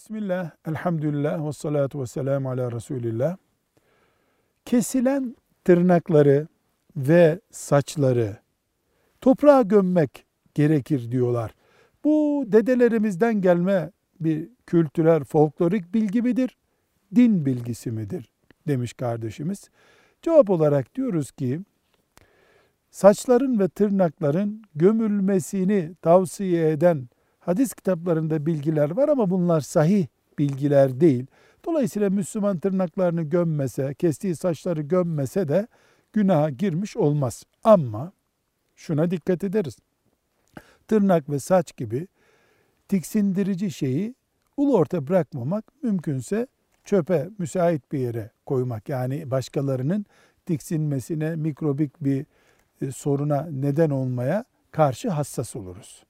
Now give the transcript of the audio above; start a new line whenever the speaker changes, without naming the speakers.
Bismillah, elhamdülillah, ve salatu ve selamu ala Resulillah. Kesilen tırnakları ve saçları toprağa gömmek gerekir diyorlar. Bu dedelerimizden gelme bir kültürel, folklorik bilgi midir? Din bilgisi midir? Demiş kardeşimiz. Cevap olarak diyoruz ki, saçların ve tırnakların gömülmesini tavsiye eden hadis kitaplarında bilgiler var ama bunlar sahih bilgiler değil. Dolayısıyla Müslüman tırnaklarını gömmese, kestiği saçları gömmese de günaha girmiş olmaz. Ama şuna dikkat ederiz. Tırnak ve saç gibi tiksindirici şeyi ulu orta bırakmamak mümkünse çöpe müsait bir yere koymak. Yani başkalarının tiksinmesine, mikrobik bir e, soruna neden olmaya karşı hassas oluruz.